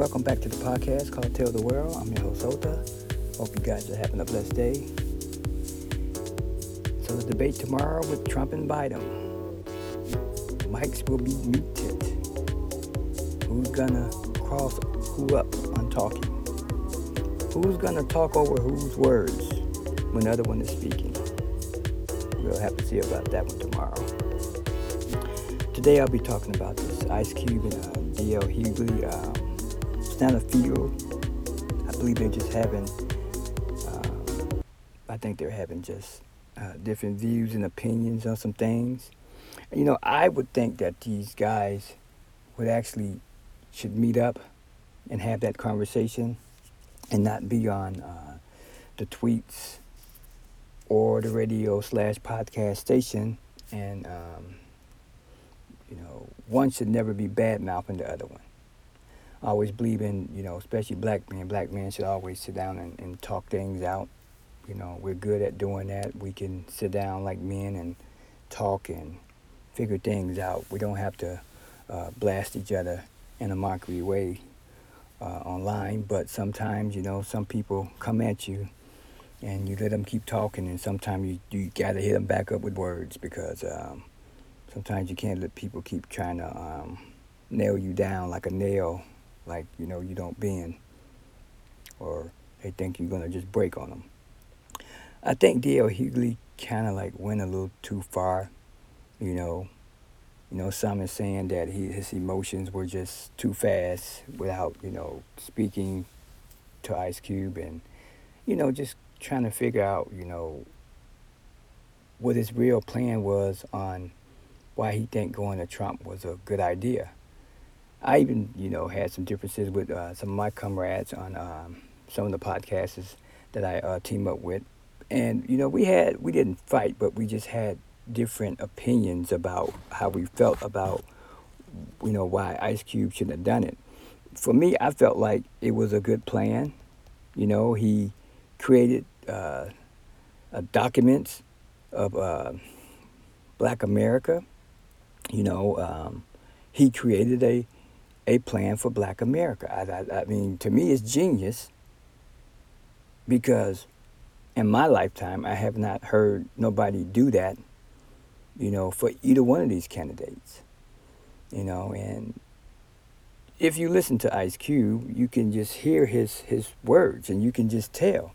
Welcome back to the podcast called Tell the World. I'm your host, Ota. Hope you guys are having a blessed day. So, the debate tomorrow with Trump and Biden. Mics will be muted. Who's gonna cross who up on talking? Who's gonna talk over whose words when the other one is speaking? We'll have to see about that one tomorrow. Today I'll be talking about this Ice Cube and uh, D.L. Hughley. Um, not a field. I believe they're just having, um, I think they're having just uh, different views and opinions on some things. You know, I would think that these guys would actually should meet up and have that conversation and not be on uh, the tweets or the radio slash podcast station and um, you know, one should never be bad mouthing the other one. Always believe in, you know, especially black men. Black men should always sit down and, and talk things out. You know, we're good at doing that. We can sit down like men and talk and figure things out. We don't have to uh, blast each other in a mockery way uh, online. But sometimes, you know, some people come at you and you let them keep talking, and sometimes you, you got to hit them back up with words because um, sometimes you can't let people keep trying to um, nail you down like a nail, like you know you don't bend, or they think you're gonna just break on them. I think D.L. Hughley kind of like went a little too far, you know. You know, some is saying that he, his emotions were just too fast without, you know, speaking to Ice Cube and, you know, just trying to figure out, you know, what his real plan was on why he think going to Trump was a good idea. I even, you know, had some differences with uh, some of my comrades on um, some of the podcasts that I uh, team up with, and you know, we had we didn't fight, but we just had different opinions about how we felt about, you know, why Ice Cube shouldn't have done it. For me, I felt like it was a good plan. You know, he created uh, documents of uh, Black America you know, um, he created a a plan for Black America. I, I, I mean, to me, it's genius because in my lifetime, I have not heard nobody do that. You know, for either one of these candidates. You know, and if you listen to Ice Cube, you can just hear his his words, and you can just tell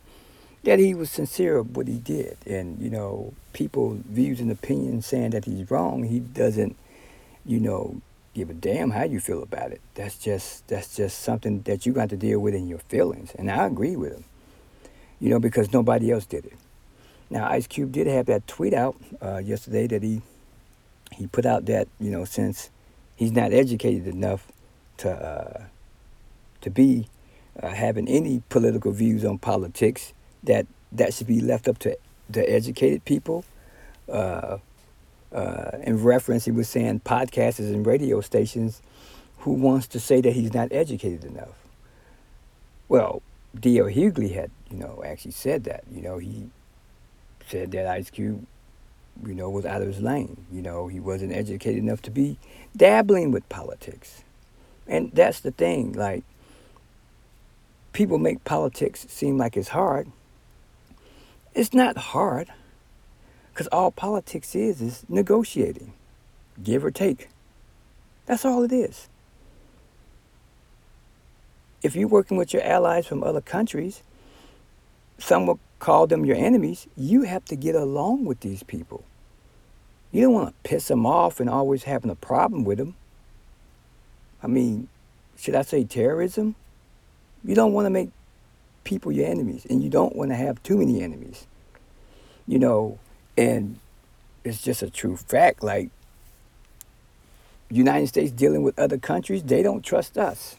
that he was sincere of what he did. And you know, people views and opinions saying that he's wrong, he doesn't you know, give a damn how you feel about it. That's just that's just something that you got to deal with in your feelings. And I agree with him. You know, because nobody else did it. Now Ice Cube did have that tweet out uh, yesterday that he he put out that, you know, since he's not educated enough to uh, to be uh, having any political views on politics, that that should be left up to the educated people. Uh, in reference, he was saying podcasters and radio stations who wants to say that he's not educated enough. Well, D.L. Hughley had, you know, actually said that. You know, he said that Ice Cube, you know, was out of his lane. You know, he wasn't educated enough to be dabbling with politics. And that's the thing. Like, people make politics seem like it's hard. It's not hard. Because all politics is is negotiating, give or take. That's all it is. If you're working with your allies from other countries, some will call them your enemies. You have to get along with these people. You don't want to piss them off and always having a problem with them. I mean, should I say terrorism? You don't want to make people your enemies, and you don't want to have too many enemies. You know, and it's just a true fact. Like, United States dealing with other countries, they don't trust us.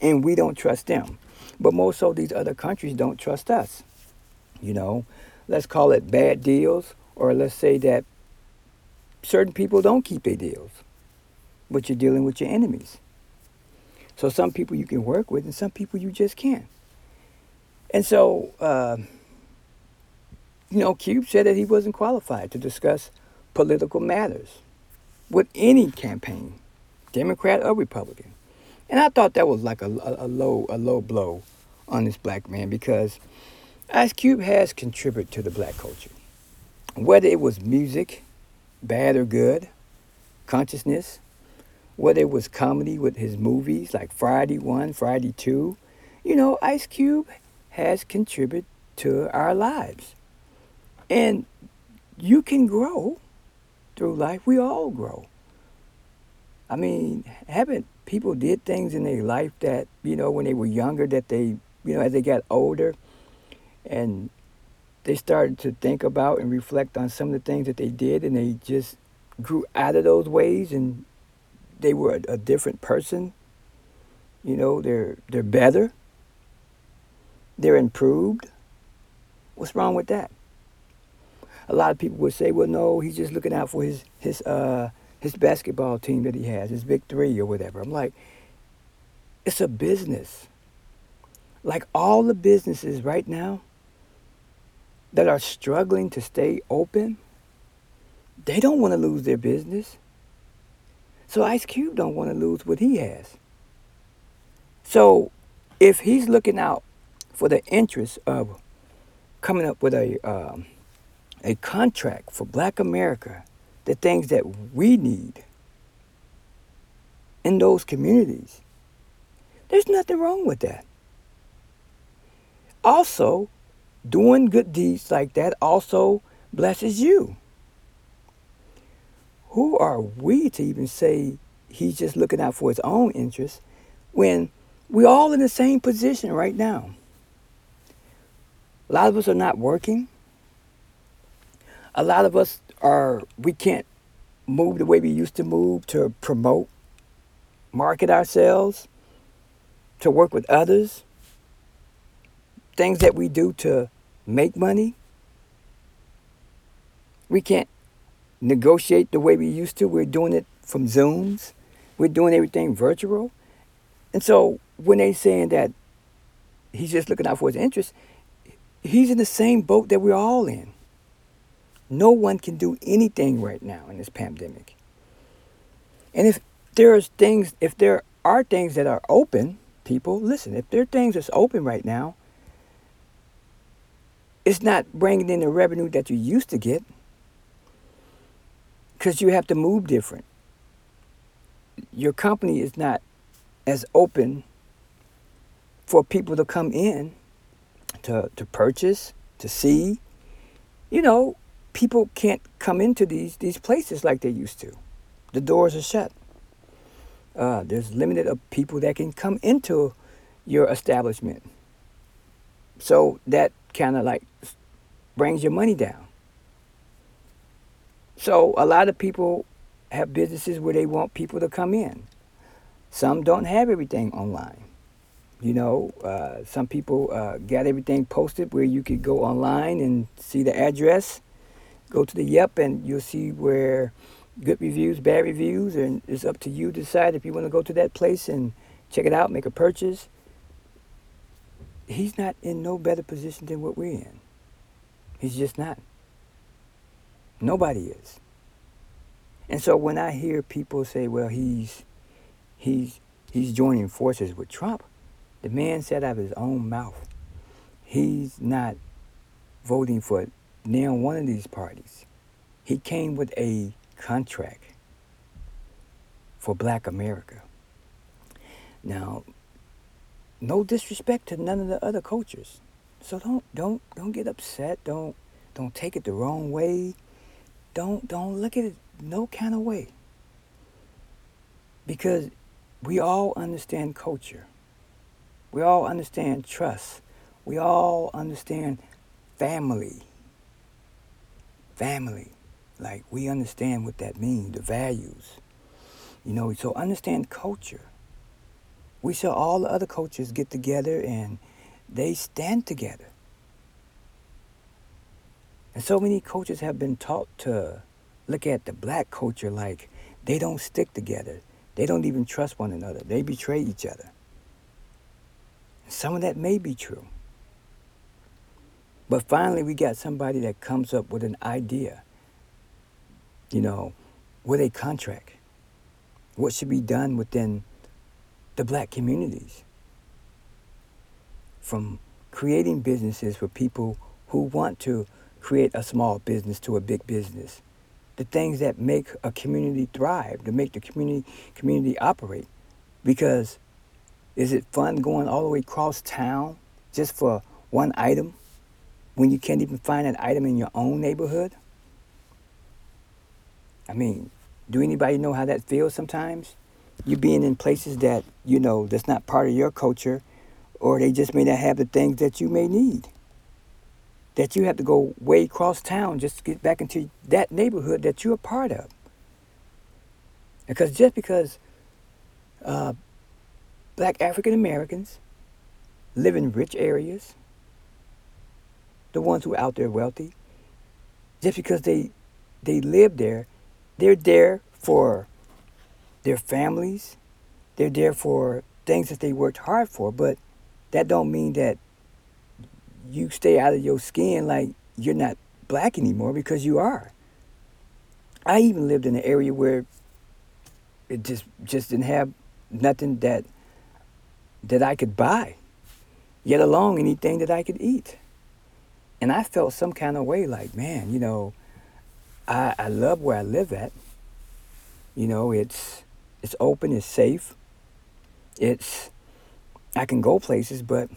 And we don't trust them. But most of these other countries don't trust us. You know, let's call it bad deals, or let's say that certain people don't keep their deals. But you're dealing with your enemies. So some people you can work with, and some people you just can't. And so, uh, you know, Cube said that he wasn't qualified to discuss political matters with any campaign, Democrat or Republican. And I thought that was like a, a, a low a low blow on this black man because Ice Cube has contributed to the black culture. Whether it was music, bad or good, consciousness, whether it was comedy with his movies like Friday 1, Friday 2, you know, Ice Cube has contributed to our lives. And you can grow through life. We all grow. I mean, haven't people did things in their life that, you know, when they were younger that they, you know, as they got older and they started to think about and reflect on some of the things that they did and they just grew out of those ways and they were a, a different person. You know, they're they're better. They're improved. What's wrong with that? A lot of people would say, well, no, he's just looking out for his his uh, his basketball team that he has, his big three or whatever. I'm like, it's a business. Like all the businesses right now that are struggling to stay open, they don't want to lose their business. So Ice Cube don't want to lose what he has. So if he's looking out for the interest of coming up with a um, a contract for Black America, the things that we need in those communities, there's nothing wrong with that. Also, doing good deeds like that also blesses you. Who are we to even say he's just looking out for his own interests when we're all in the same position right now? A lot of us are not working. A lot of us are, we can't move the way we used to move to promote, market ourselves, to work with others, things that we do to make money. We can't negotiate the way we used to. We're doing it from Zooms. We're doing everything virtual. And so when they saying that he's just looking out for his interests, he's in the same boat that we're all in. No one can do anything right now in this pandemic. And if there's things, if there are things that are open, people, listen, if there are things that's open right now, it's not bringing in the revenue that you used to get because you have to move different. Your company is not as open for people to come in to, to purchase, to see. You know, people can't come into these, these places like they used to. The doors are shut. Uh, there's limited of people that can come into your establishment. So that kind of like brings your money down. So a lot of people have businesses where they want people to come in. Some don't have everything online. You know, uh, some people uh, got everything posted where you could go online and see the address, go to the Yelp, and you'll see where good reviews, bad reviews, and it's up to you to decide if you want to go to that place and check it out, make a purchase. He's not in no better position than what we're in. He's just not. Nobody is. And so when I hear people say, well, he's he's he's joining forces with Trump, the man said out of his own mouth, he's not voting for now one of these parties. He came with a contract for black America. Now, no disrespect to none of the other cultures. So don't don't don't get upset. Don't don't take it the wrong way. Don't don't look at it no kind of way. Because we all understand culture. We all understand trust. We all understand family. Family. Like we understand what that means, the values. You know, so understand culture. We saw all the other cultures get together and they stand together. And so many coaches have been taught to look at the black culture like they don't stick together. They don't even trust one another. They betray each other. Some of that may be true. But finally, we got somebody that comes up with an idea, you know, with a contract. What should be done within the black communities from creating businesses for people who want to create a small business to a big business. The things that make a community thrive, to make the community community operate. Because is it fun going all the way across town just for one item when you can't even find an item in your own neighborhood? I mean, do anybody know how that feels sometimes? You being in places that, you know, that's not part of your culture, or they just may not have the things that you may need. That you have to go way across town just to get back into that neighborhood that you're a part of. Because just because uh, black African Americans live in rich areas, the ones who are out there wealthy, just because they they live there they're there for their families. They're there for things that they worked hard for, but that don't mean that you stay out of your skin like you're not black anymore because you are. I even lived in an area where it just just didn't have nothing that that I could buy, yet alone anything that I could eat. And I felt some kind of way like, man, you know, I, I love where I live at. You know, it's it's open, it's safe. It's I can go places, but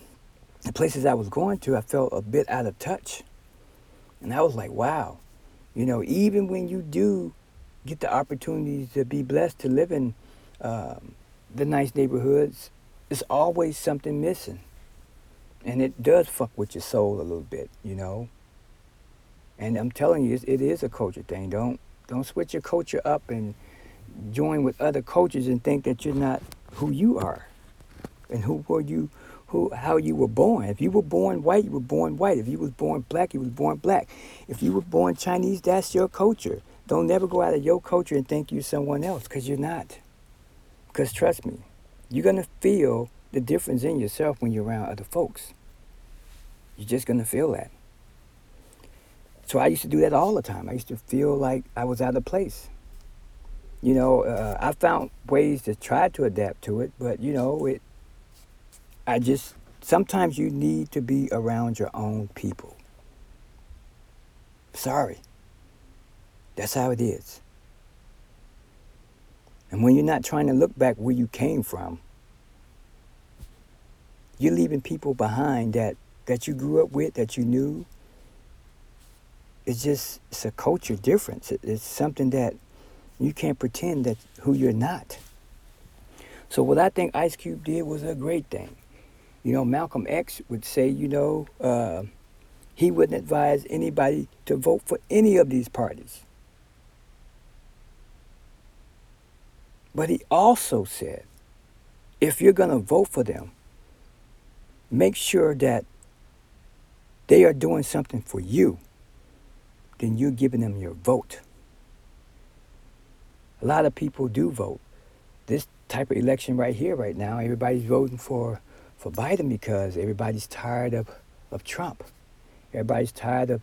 the places I was going to, I felt a bit out of touch. And I was like, wow, you know, even when you do get the opportunities to be blessed to live in um, the nice neighborhoods, there's always something missing. And it does fuck with your soul a little bit, you know. And I'm telling you, it is a culture thing. Don't don't switch your culture up and join with other cultures and think that you're not who you are, and who were you, who how you were born. If you were born white, you were born white. If you was born black, you was born black. If you were born Chinese, that's your culture. Don't never go out of your culture and think you're someone else, because you're not. Because trust me, you're gonna feel the difference in yourself when you're around other folks. You're just gonna feel that. So I used to do that all the time. I used to feel like I was out of place. You know, uh, I found ways to try to adapt to it, but you know, it. I just sometimes you need to be around your own people. Sorry. That's how it is. And when you're not trying to look back where you came from, you're leaving people behind that, that you grew up with, that you knew, it's just it's a culture difference. It's something that you can't pretend that who you're not. So what I think Ice Cube did was a great thing. You know, Malcolm X would say, you know, uh, he wouldn't advise anybody to vote for any of these parties. But he also said, if you're going to vote for them, make sure that they are doing something for you then you're giving them your vote. A lot of people do vote. This type of election right here, right now, everybody's voting for, for Biden because everybody's tired of, of Trump. Everybody's tired of,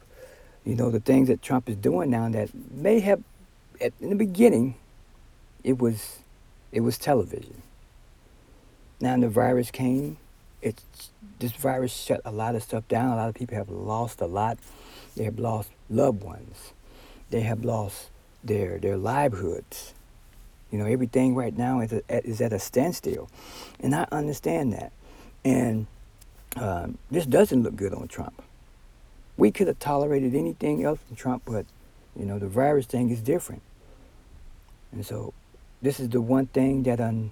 you know, the things that Trump is doing now that may have, at, in the beginning, it was, it was television. Now the virus came, it's, this virus shut a lot of stuff down. A lot of people have lost a lot. They have lost loved ones. They have lost their, their livelihoods. You know, everything right now is, a, is at a standstill. And I understand that. And um, this doesn't look good on Trump. We could have tolerated anything else from Trump, but, you know, the virus thing is different. And so this is the one thing that un,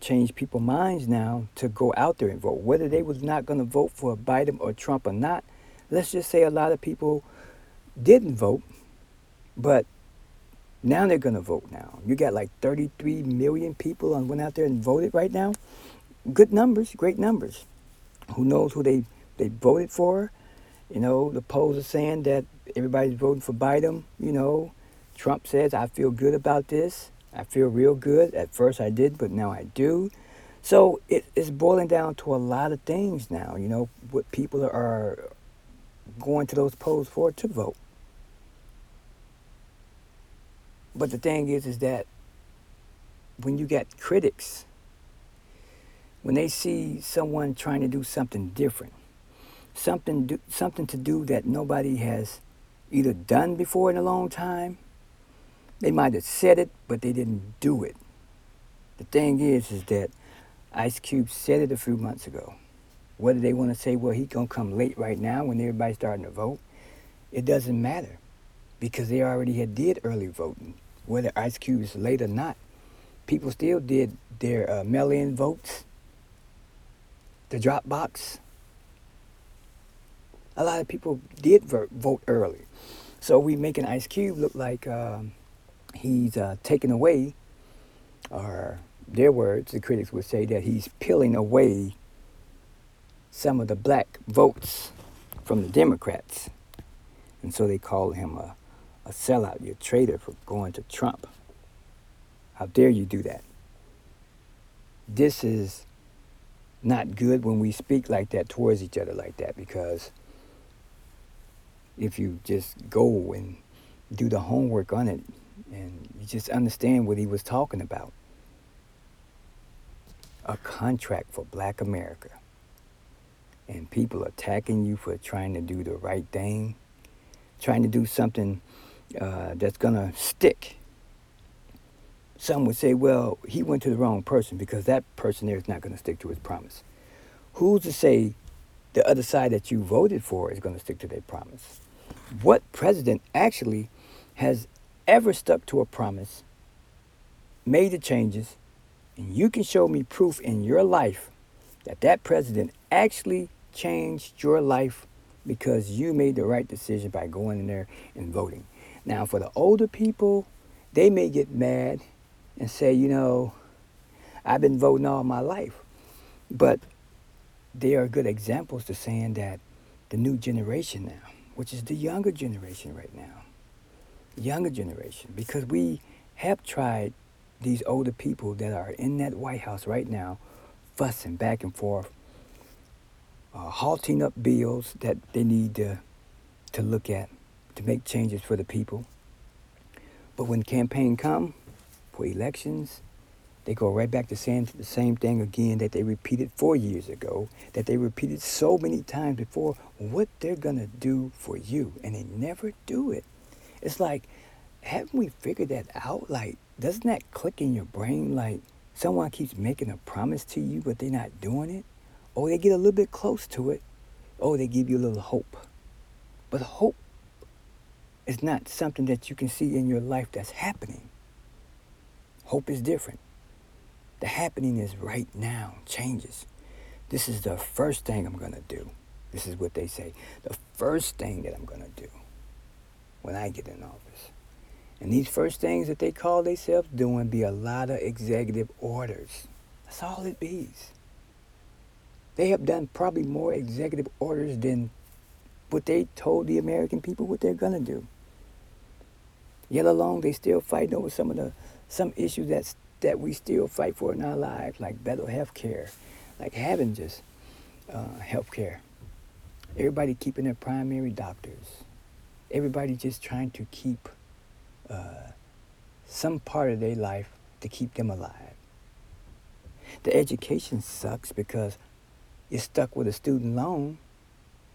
changed people's minds now to go out there and vote. Whether they was not going to vote for Biden or Trump or not, let's just say a lot of people didn't vote, but now they're going to vote now. You got like 33 million people on went out there and voted right now. Good numbers, great numbers. Who knows who they, they voted for? You know, the polls are saying that everybody's voting for Biden. You know, Trump says, I feel good about this. I feel real good. At first I did, but now I do. So it, it's boiling down to a lot of things now. You know, what people are going to those polls for to vote. But the thing is, is that when you got critics when they see someone trying to do something different, something do, something to do that nobody has either done before in a long time. They might have said it, but they didn't do it. The thing is, is that Ice Cube said it a few months ago. Whether they want to say, well, he gonna come late right now when everybody's starting to vote, it doesn't matter because they already had did early voting. Whether Ice Cube is late or not, people still did their uh, mail-in votes, the drop box. A lot of people did vote, early. So we making Ice Cube look like um, he's uh, taking away, or their words, the critics would say that he's peeling away some of the black votes from the Democrats. And so they call him a, a sellout, you're a traitor for going to Trump. How dare you do that? This is not good when we speak like that towards each other like that because if you just go and do the homework on it and you just understand what he was talking about a contract for black America and people attacking you for trying to do the right thing, trying to do something uh, that's going to stick. Some would say, well, he went to the wrong person because that person there is not going to stick to his promise. Who's to say the other side that you voted for is going to stick to their promise? What president actually has ever stuck to a promise, made the changes, and you can show me proof in your life that that president actually changed your life because you made the right decision by going in there and voting. Now, for the older people, they may get mad and say, you know, I've been voting all my life. But they are good examples to saying that the new generation now, which is the younger generation right now, younger generation, because we have tried these older people that are in that White House right now, fussing back and forth, uh, halting up bills that they need to, to look at to make changes for the people. But when campaign come for elections, they go right back to saying the same thing again that they repeated four years ago, that they repeated so many times before, what they're going to do for you. And they never do it. It's like, haven't we figured that out? Like, doesn't that click in your brain? Like, someone keeps making a promise to you, but they're not doing it? Or they get a little bit close to it, or they give you a little hope. But hope is not something that you can see in your life that's happening. Hope is different. The happening is right now, changes. This is the first thing I'm going to do. This is what they say. The first thing that I'm going to do when I get in office. And these first things that they call themselves doing be a lot of executive orders. That's all it. They have done probably more executive orders than what they told the American people what they're gonna do. Yet along they still fighting over some of the some issues that's that we still fight for in our lives, like better health care, like having just uh, health care. Everybody keeping their primary doctors. Everybody just trying to keep uh, some part of their life to keep them alive. The education sucks because you're stuck with a student loan,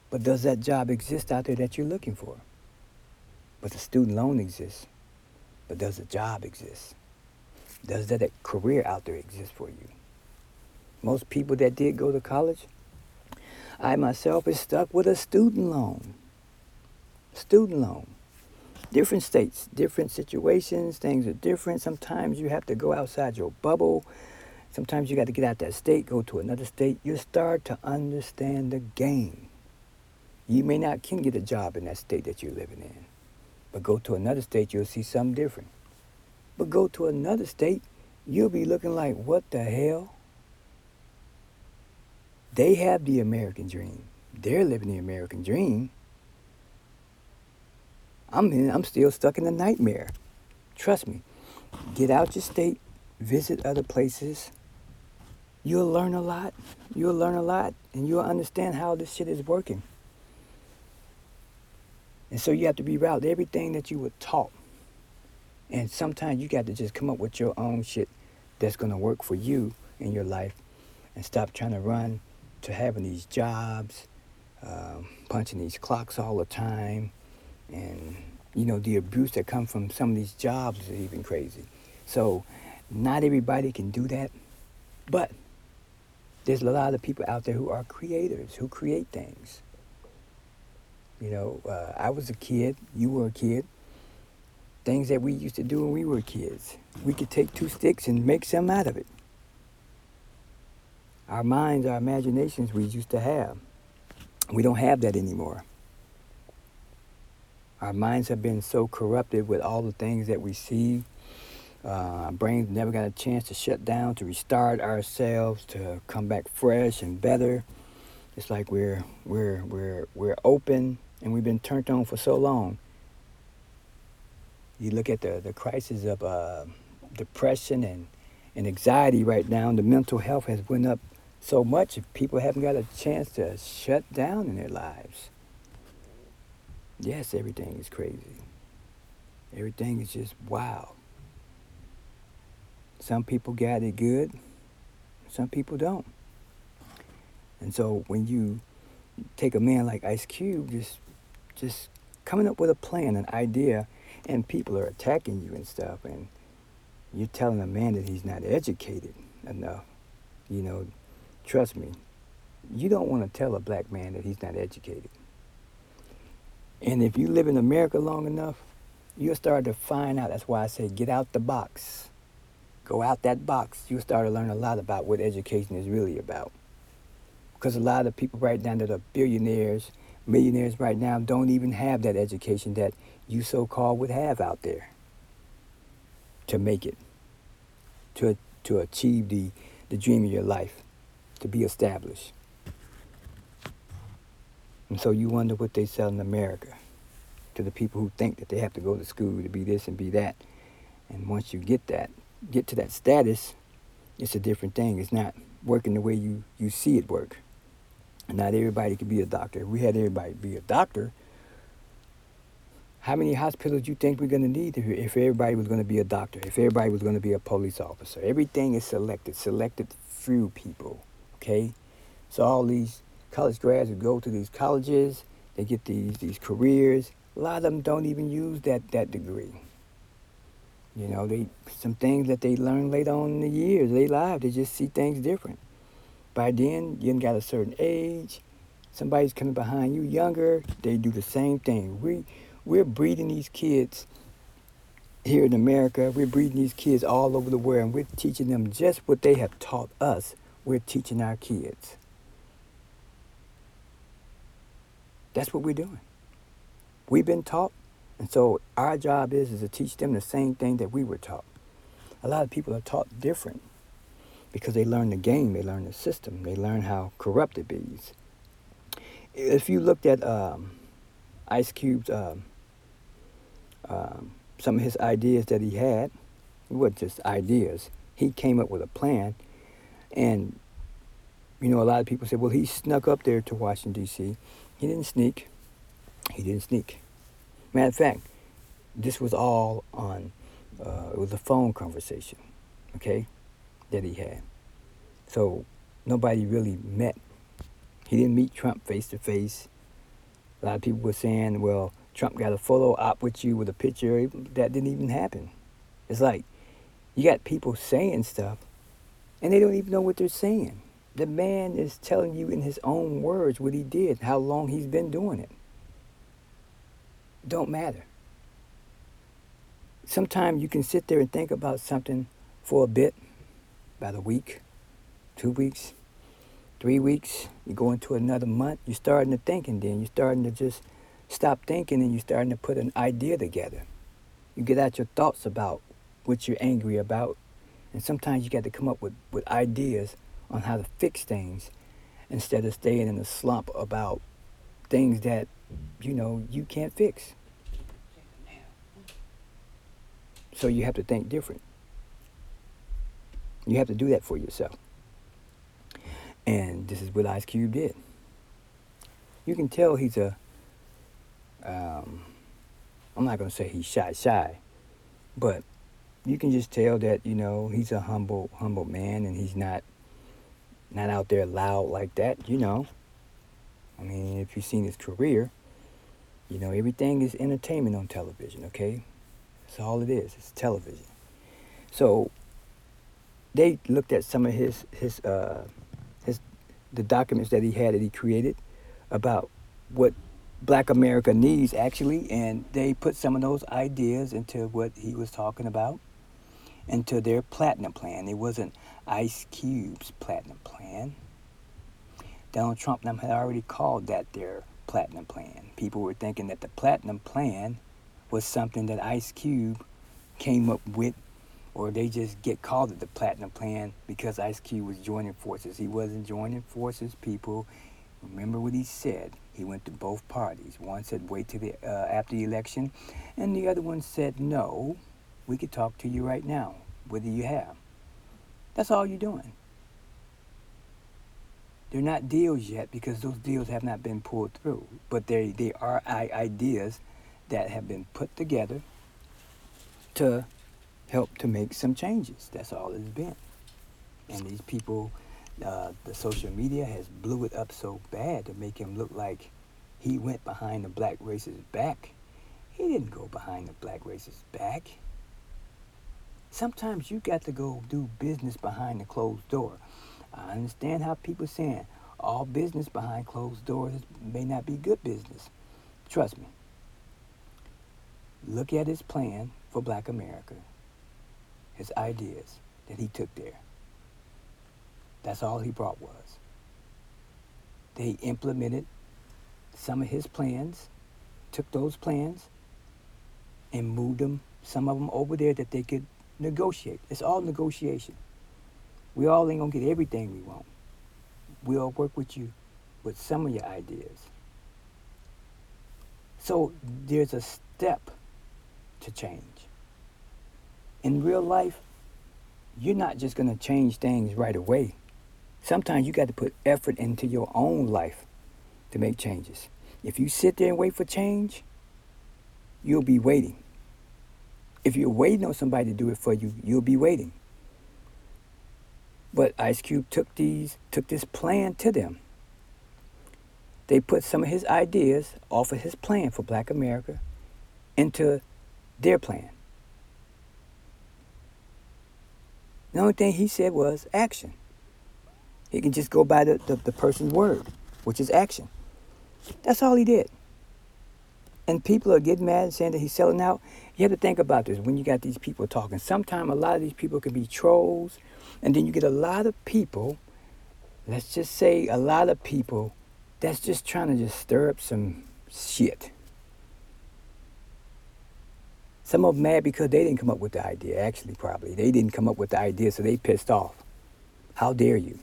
but does that job exist out there that you're looking for? But the student loan exists, but does the job exist? Does that career out there exist for you? Most people that did go to college, I myself is stuck with a student loan. Student loan. Different states, different situations, things are different. Sometimes you have to go outside your bubble. Sometimes you got to get out that state, go to another state. You start to understand the game. You may not can get a job in that state that you're living in, but go to another state, you'll see something different. But go to another state, you'll be looking like, what the hell? They have the American dream. They're living the American dream. I'm in, I'm still stuck in the nightmare. Trust me. Get out your state, visit other places. You'll learn a lot. You'll learn a lot and you'll understand how this shit is working. And so you have to reroute everything that you were taught and sometimes you got to just come up with your own shit that's going to work for you in your life. and stop trying to run to having these jobs, um, punching these clocks all the time, and you know the abuse that comes from some of these jobs is even crazy. So, not everybody can do that, but there's a lot of people out there who are creators, who create things. You know, uh, I was a kid, you were a kid. Things that we used to do when we were kids. We could take two sticks and make something out of it. Our minds, our imaginations we used to have. We don't have that anymore. Our minds have been so corrupted with all the things that we see. Uh, our brains never got a chance to shut down, to restart ourselves, to come back fresh and better. It's like we're we're we're we're open and we've been turned on for so long. You look at the, the crisis of uh, depression and, and anxiety right now, the mental health has went up so much, people haven't got a chance to shut down in their lives. Yes, everything is crazy. Everything is just wild. Some people got it good, some people don't. And so when you take a man like Ice Cube, just just coming up with a plan, an idea, and people are attacking you and stuff, and you're telling a man that he's not educated enough, you know, trust me, you don't want to tell a black man that he's not educated. And if you live in America long enough, you'll start to find out. That's why I say get out the box. Go out that box. You'll start to learn a lot about what education is really about. Because a lot of people right now that are billionaires millionaires right now don't even have that education that you so called would have out there to make it, to, to achieve the, the dream of your life, to be established. And so you wonder what they sell in America to the people who think that they have to go to school to be this and be that. And once you get that, get to that status, it's a different thing. It's not working the way you, you see it work. Not everybody could be a doctor. If we had everybody be a doctor, how many hospitals do you think we're going to need if, if everybody was going to be a doctor, if everybody was going to be a police officer? Everything is selected, selected few people, okay? So all these college grads who go to these colleges, they get these, these careers. A lot of them don't even use that, that degree. You know, they some things that they learn later on in the years, they live, they just see things different. By then, you got a certain age. Somebody's coming behind you younger. They do the same thing. We, we're breeding these kids here in America. We're breeding these kids all over the world, and we're teaching them just what they have taught us. We're teaching our kids. That's what we're doing. We've been taught, and so our job is, is to teach them the same thing that we were taught. A lot of people are taught different because they learn the game, they learn the system, they learn how corrupt it is. If you looked at um, Ice Cube's, um, um, some of his ideas that he had, it wasn't just ideas. He came up with a plan, and you know, a lot of people say, well, he snuck up there to Washington, D.C. He didn't sneak. He didn't sneak. Matter of fact, this was all on, uh, it was a phone conversation, okay? that he had. So nobody really met. He didn't meet Trump face to face. A lot of people were saying, well, Trump got a photo op with you with a picture. That didn't even happen. It's like you got people saying stuff and they don't even know what they're saying. The man is telling you in his own words what he did, how long he's been doing it. Don't matter. Sometimes you can sit there and think about something for a bit about a week, two weeks, three weeks, you go into another month, you're starting to think, and then you're starting to just stop thinking and you're starting to put an idea together. You get out your thoughts about what you're angry about, and sometimes you got to come up with, with ideas on how to fix things instead of staying in a slump about things that, you know, you can't fix. So you have to think different. You have to do that for yourself. And this is what Ice Cube did. You can tell he's a, um, I'm not going to say he's shy, shy, but you can just tell that, you know, he's a humble, humble man and he's not, Not out there loud like that, you know. I mean, if you've seen his career, you know, everything is entertainment on television, okay? That's all it is. It's television. So they looked at some of his his uh, his the documents that he had that he created about what Black America needs actually, and they put some of those ideas into what he was talking about, into their platinum plan. It wasn't Ice Cube's platinum plan. Donald Trump them had already called that their platinum plan. People were thinking that the platinum plan was something that Ice Cube came up with, or they just get called it the platinum plan because Ice Cube was joining forces. He wasn't joining forces, people. Remember what he said. He went to both parties. One said wait till the uh, after the election, and the other one said no. We could talk to you right now. whether you have? That's all you're doing. They're not deals yet because those deals have not been pulled through, but they they are ideas that have been put together to help to make some changes. That's all it's been. And these people uh, the social media has blew it up so bad to make him look like he went behind the black racist back. He didn't go behind the black racist back. Sometimes you got to go do business behind the closed door. I understand how people saying all business behind closed doors may not be good business. Trust me. Look at his plan for black America, his ideas that he took there. That's all he brought was. They implemented some of his plans, took those plans, and moved them, some of them over there that they could negotiate. It's all negotiation. We all ain't gonna get everything we want. We'll work with you with some of your ideas. So there's a step to change. In real life, you're not just gonna change things right away. Sometimes you got to put effort into your own life to make changes. If you sit there and wait for change, you'll be waiting. If you're waiting on somebody to do it for you, you'll be waiting. But Ice Cube took these took this plan to them. They put some of his ideas off of his plan for black America into their plan. The only thing he said was action. He can just go by the, the, the person's word, which is action. That's all he did. And people are getting mad and saying that he's selling out. You have to think about this when you got these people talking. Sometimes a lot of these people can be trolls, and then you get a lot of people, let's just say a lot of people, that's just trying to just stir up some shit. Some of them mad because they didn't come up with the idea, actually, probably. They didn't come up with the idea, so they pissed off. How dare you?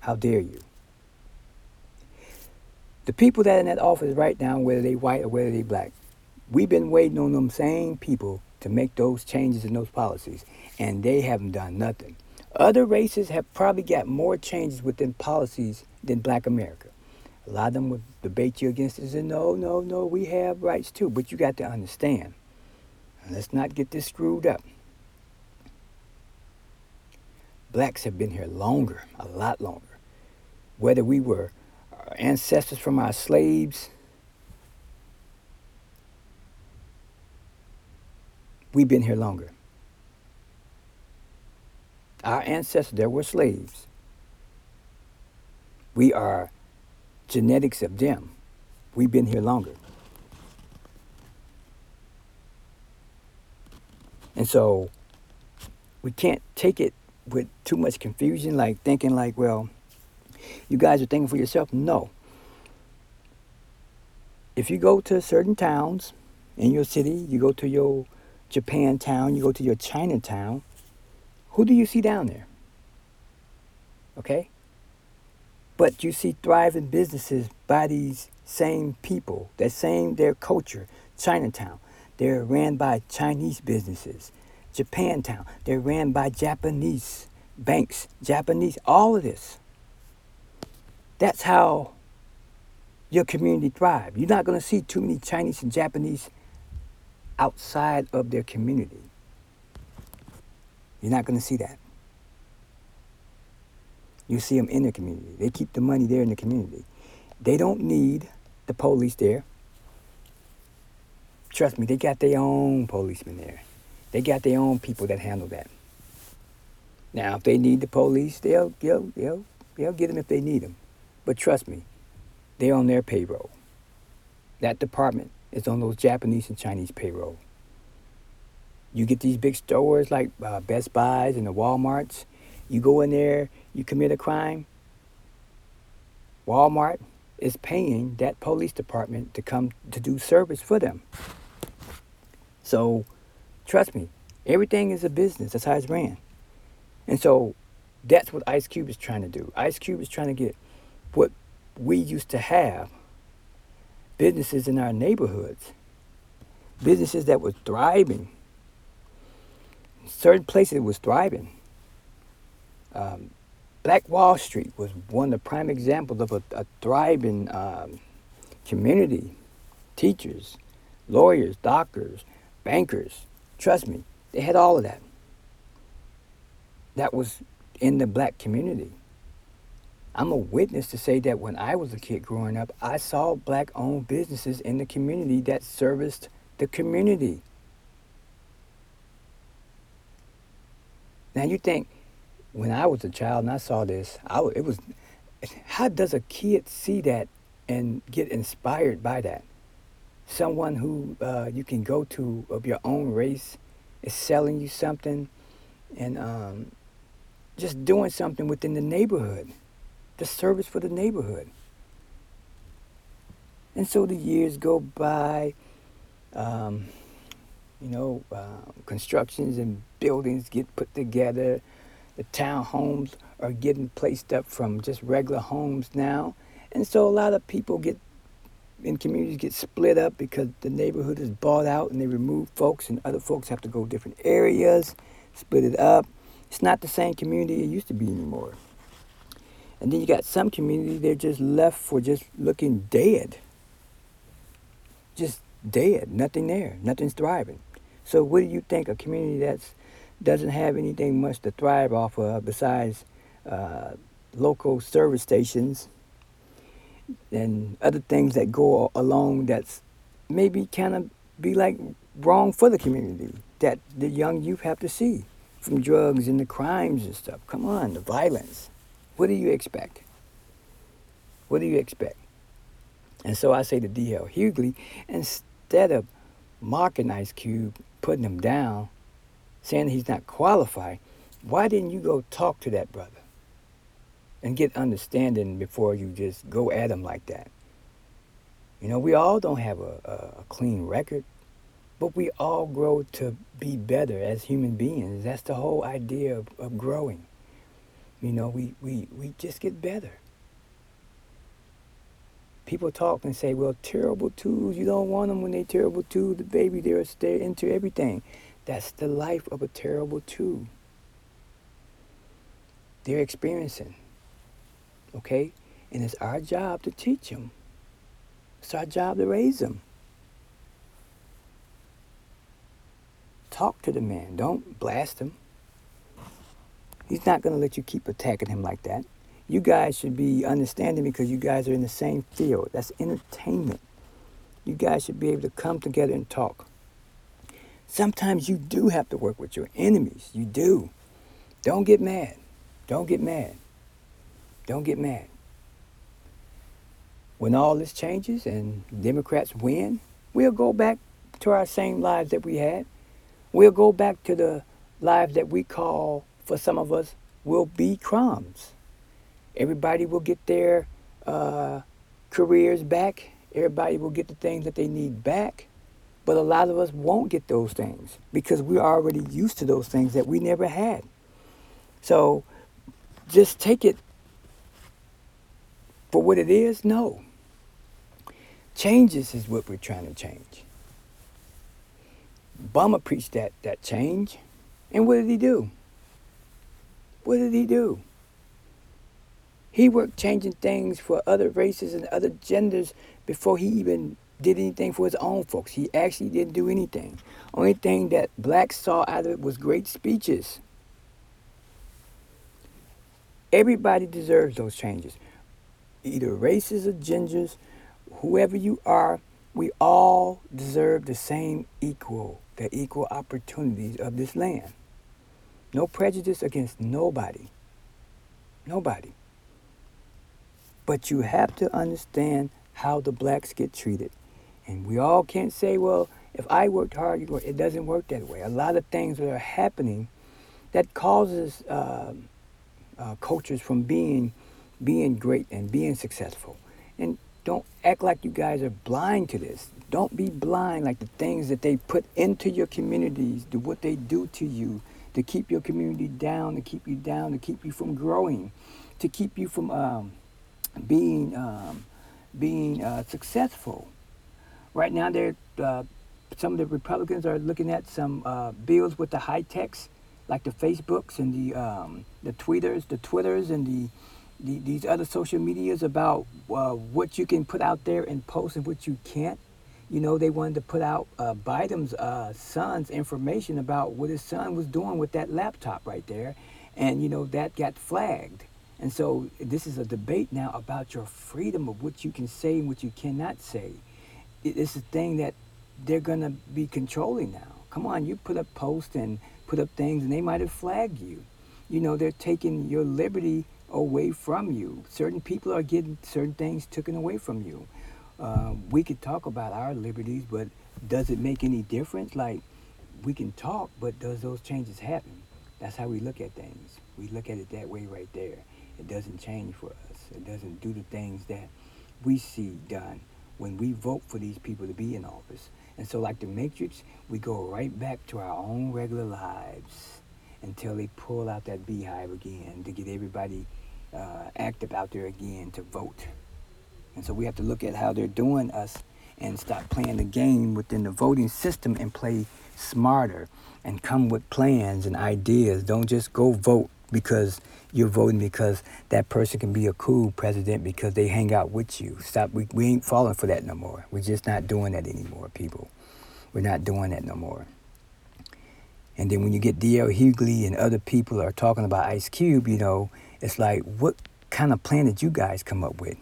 How dare you? The people that are in that office right now, whether they white or whether they black, we've been waiting on them same people to make those changes in those policies, and they haven't done nothing. Other races have probably got more changes within policies than black America. A lot of them would debate you against it and say, no, no, no, we have rights too. But you got to understand, let's not get this screwed up. Blacks have been here longer, a lot longer whether we were ancestors from our slaves, we've been here longer. Our ancestors, there were slaves. We are genetics of them. We've been here longer. And so we can't take it with too much confusion, like thinking like, well, you guys are thinking for yourself? No. If you go to certain towns in your city, you go to your Japan town, you go to your Chinatown, who do you see down there? Okay? But you see thriving businesses by these same people, that same their culture, Chinatown. They're ran by Chinese businesses. Japantown, they're ran by Japanese banks, Japanese, all of this. That's how your community thrive. You're not going to see too many Chinese and Japanese outside of their community. You're not going to see that. You see them in the community. They keep the money there in the community. They don't need the police there. Trust me, they got their own policemen there. They got their own people that handle that. Now, if they need the police, they'll they'll they'll, they'll get them if they need them. But trust me, they're on their payroll. That department is on those Japanese and Chinese payroll. You get these big stores like uh, Best Buys and the Walmarts. You go in there, you commit a crime. Walmart is paying that police department to come to do service for them. So, trust me, everything is a business. That's how it's ran. And so, that's what Ice Cube is trying to do. Ice Cube is trying to get what we used to have businesses in our neighborhoods, businesses that were thriving, certain places it was thriving. Um, Black Wall Street was one of the prime examples of a, a thriving um, community. Teachers, lawyers, doctors, bankers. Trust me, they had all of that. That was in the black community. I'm a witness to say that when I was a kid growing up, I saw black owned businesses in the community that serviced the community. Now you think, when I was a child and I saw this, I, it was, how does a kid see that and get inspired by that? Someone who uh, you can go to of your own race is selling you something and um, just doing something within the neighborhood the service for the neighborhood. And so the years go by, um, you know, uh, constructions and buildings get put together. The townhomes are getting placed up from just regular homes now. And so a lot of people get in communities get split up because the neighborhood is bought out and they remove folks and other folks have to go different areas, split it up. It's not the same community it used to be anymore. And then you got some community, they're just left for just looking dead. Just dead, nothing there, nothing's thriving. So what do you think a community that's doesn't have anything much to thrive off of besides uh, local service stations and other things that go along that's maybe kind of be like wrong for the community that the young youth have to see from drugs and the crimes and stuff. Come on, the violence. What do you expect? What do you expect? And so I say to D.L. Hughley, instead of mocking Ice Cube, putting him down, saying he's not qualified, why didn't you go talk to that brother and get understanding before you just go at him like that? You know, we all don't have a, a, a clean record, but we all grow to be better as human beings. That's the whole idea of, of growing. You know, we, we, we just get better. People talk and say, well, terrible twos, you don't want them when they're terrible two. The baby, they're, they're into everything. That's the life of a terrible two. They're experiencing. Okay? And it's our job to teach them. It's our job to raise them. Talk to the man. Don't blast him. He's not going to let you keep attacking him like that. You guys should be understanding because you guys are in the same field. That's entertainment. You guys should be able to come together and talk. Sometimes you do have to work with your enemies. You do. Don't get mad. Don't get mad. Don't get mad. When all this changes and Democrats win, we'll go back to our same lives that we had. We'll go back to the lives that we call for some of us will be crumbs. Everybody will get their uh, careers back. Everybody will get the things that they need back. But a lot of us won't get those things because we're already used to those things that we never had. So just take it for what it is? No. Changes is what we're trying to change. Obama preached that, that change. And what did he do? What did he do? He worked changing things for other races and other genders before he even did anything for his own folks. He actually didn't do anything. Only thing that blacks saw out of it was great speeches. Everybody deserves those changes. Either races or genders, whoever you are, we all deserve the same equal, the equal opportunities of this land. No prejudice against nobody. Nobody. But you have to understand how the blacks get treated. And we all can't say, well, if I worked hard. It doesn't work that way. A lot of things that are happening that causes uh, uh, cultures from being being great and being successful. And don't act like you guys are blind to this. Don't be blind like the things that they put into your communities, to what they do to you, to keep your community down, to keep you down, to keep you from growing, to keep you from um, being um, being uh, successful. Right now, they're uh, some of the Republicans are looking at some uh, bills with the high techs, like the Facebooks and the um, the Twitters, the Twitters and the, the these other social medias about uh, what you can put out there and post and what you can't. You know, they wanted to put out uh, Biden's uh, son's information about what his son was doing with that laptop right there, and you know that got flagged. And so this is a debate now about your freedom of what you can say and what you cannot say. It's a thing that they're going to be controlling now. Come on, you put up posts and put up things, and they might have flagged you. You know, they're taking your liberty away from you. Certain people are getting certain things taken away from you. Uh, we could talk about our liberties, but does it make any difference? Like, we can talk, but does those changes happen? That's how we look at things. We look at it that way right there. It doesn't change for us. It doesn't do the things that we see done when we vote for these people to be in office. And so, like the Matrix, we go right back to our own regular lives until they pull out that beehive again to get everybody uh, active out there again to vote. And so we have to look at how they're doing us and stop playing the game within the voting system and play smarter and come with plans and ideas. Don't just go vote because you're voting because that person can be a cool president because they hang out with you. Stop. We, we ain't falling for that no more. We're just not doing that anymore, people. We're not doing that no more. And then when you get D.L. Hughley and other people are talking about Ice Cube, you know, it's like, what kind of plan did you guys come up with?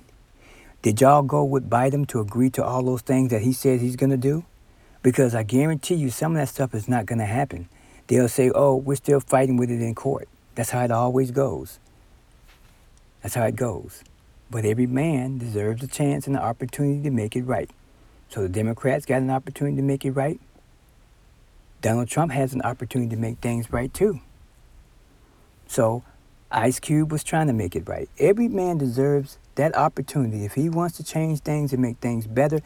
Did y'all go with Biden to agree to all those things that he says he's going to do? Because I guarantee you some of that stuff is not going to happen. They'll say, oh, we're still fighting with it in court. That's how it always goes. That's how it goes. But every man deserves a chance and an opportunity to make it right. So the Democrats got an opportunity to make it right. Donald Trump has an opportunity to make things right too. So Ice Cube was trying to make it right. Every man deserves that opportunity. If he wants to change things and make things better,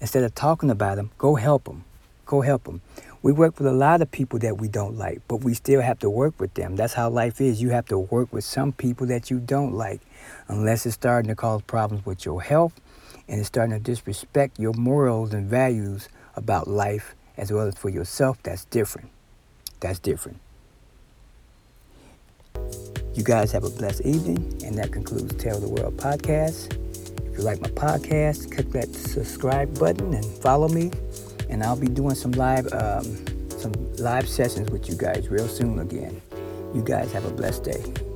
instead of talking about them, go help him. Go help him. We work with a lot of people that we don't like, but we still have to work with them. That's how life is. You have to work with some people that you don't like, unless it's starting to cause problems with your health and it's starting to disrespect your morals and values about life as well as for yourself. That's different. That's different. You guys have a blessed evening, and that concludes Tell the World podcast. If you like my podcast, click that subscribe button and follow me and I'll be doing some live um, some live sessions with you guys real soon again. You guys have a blessed day.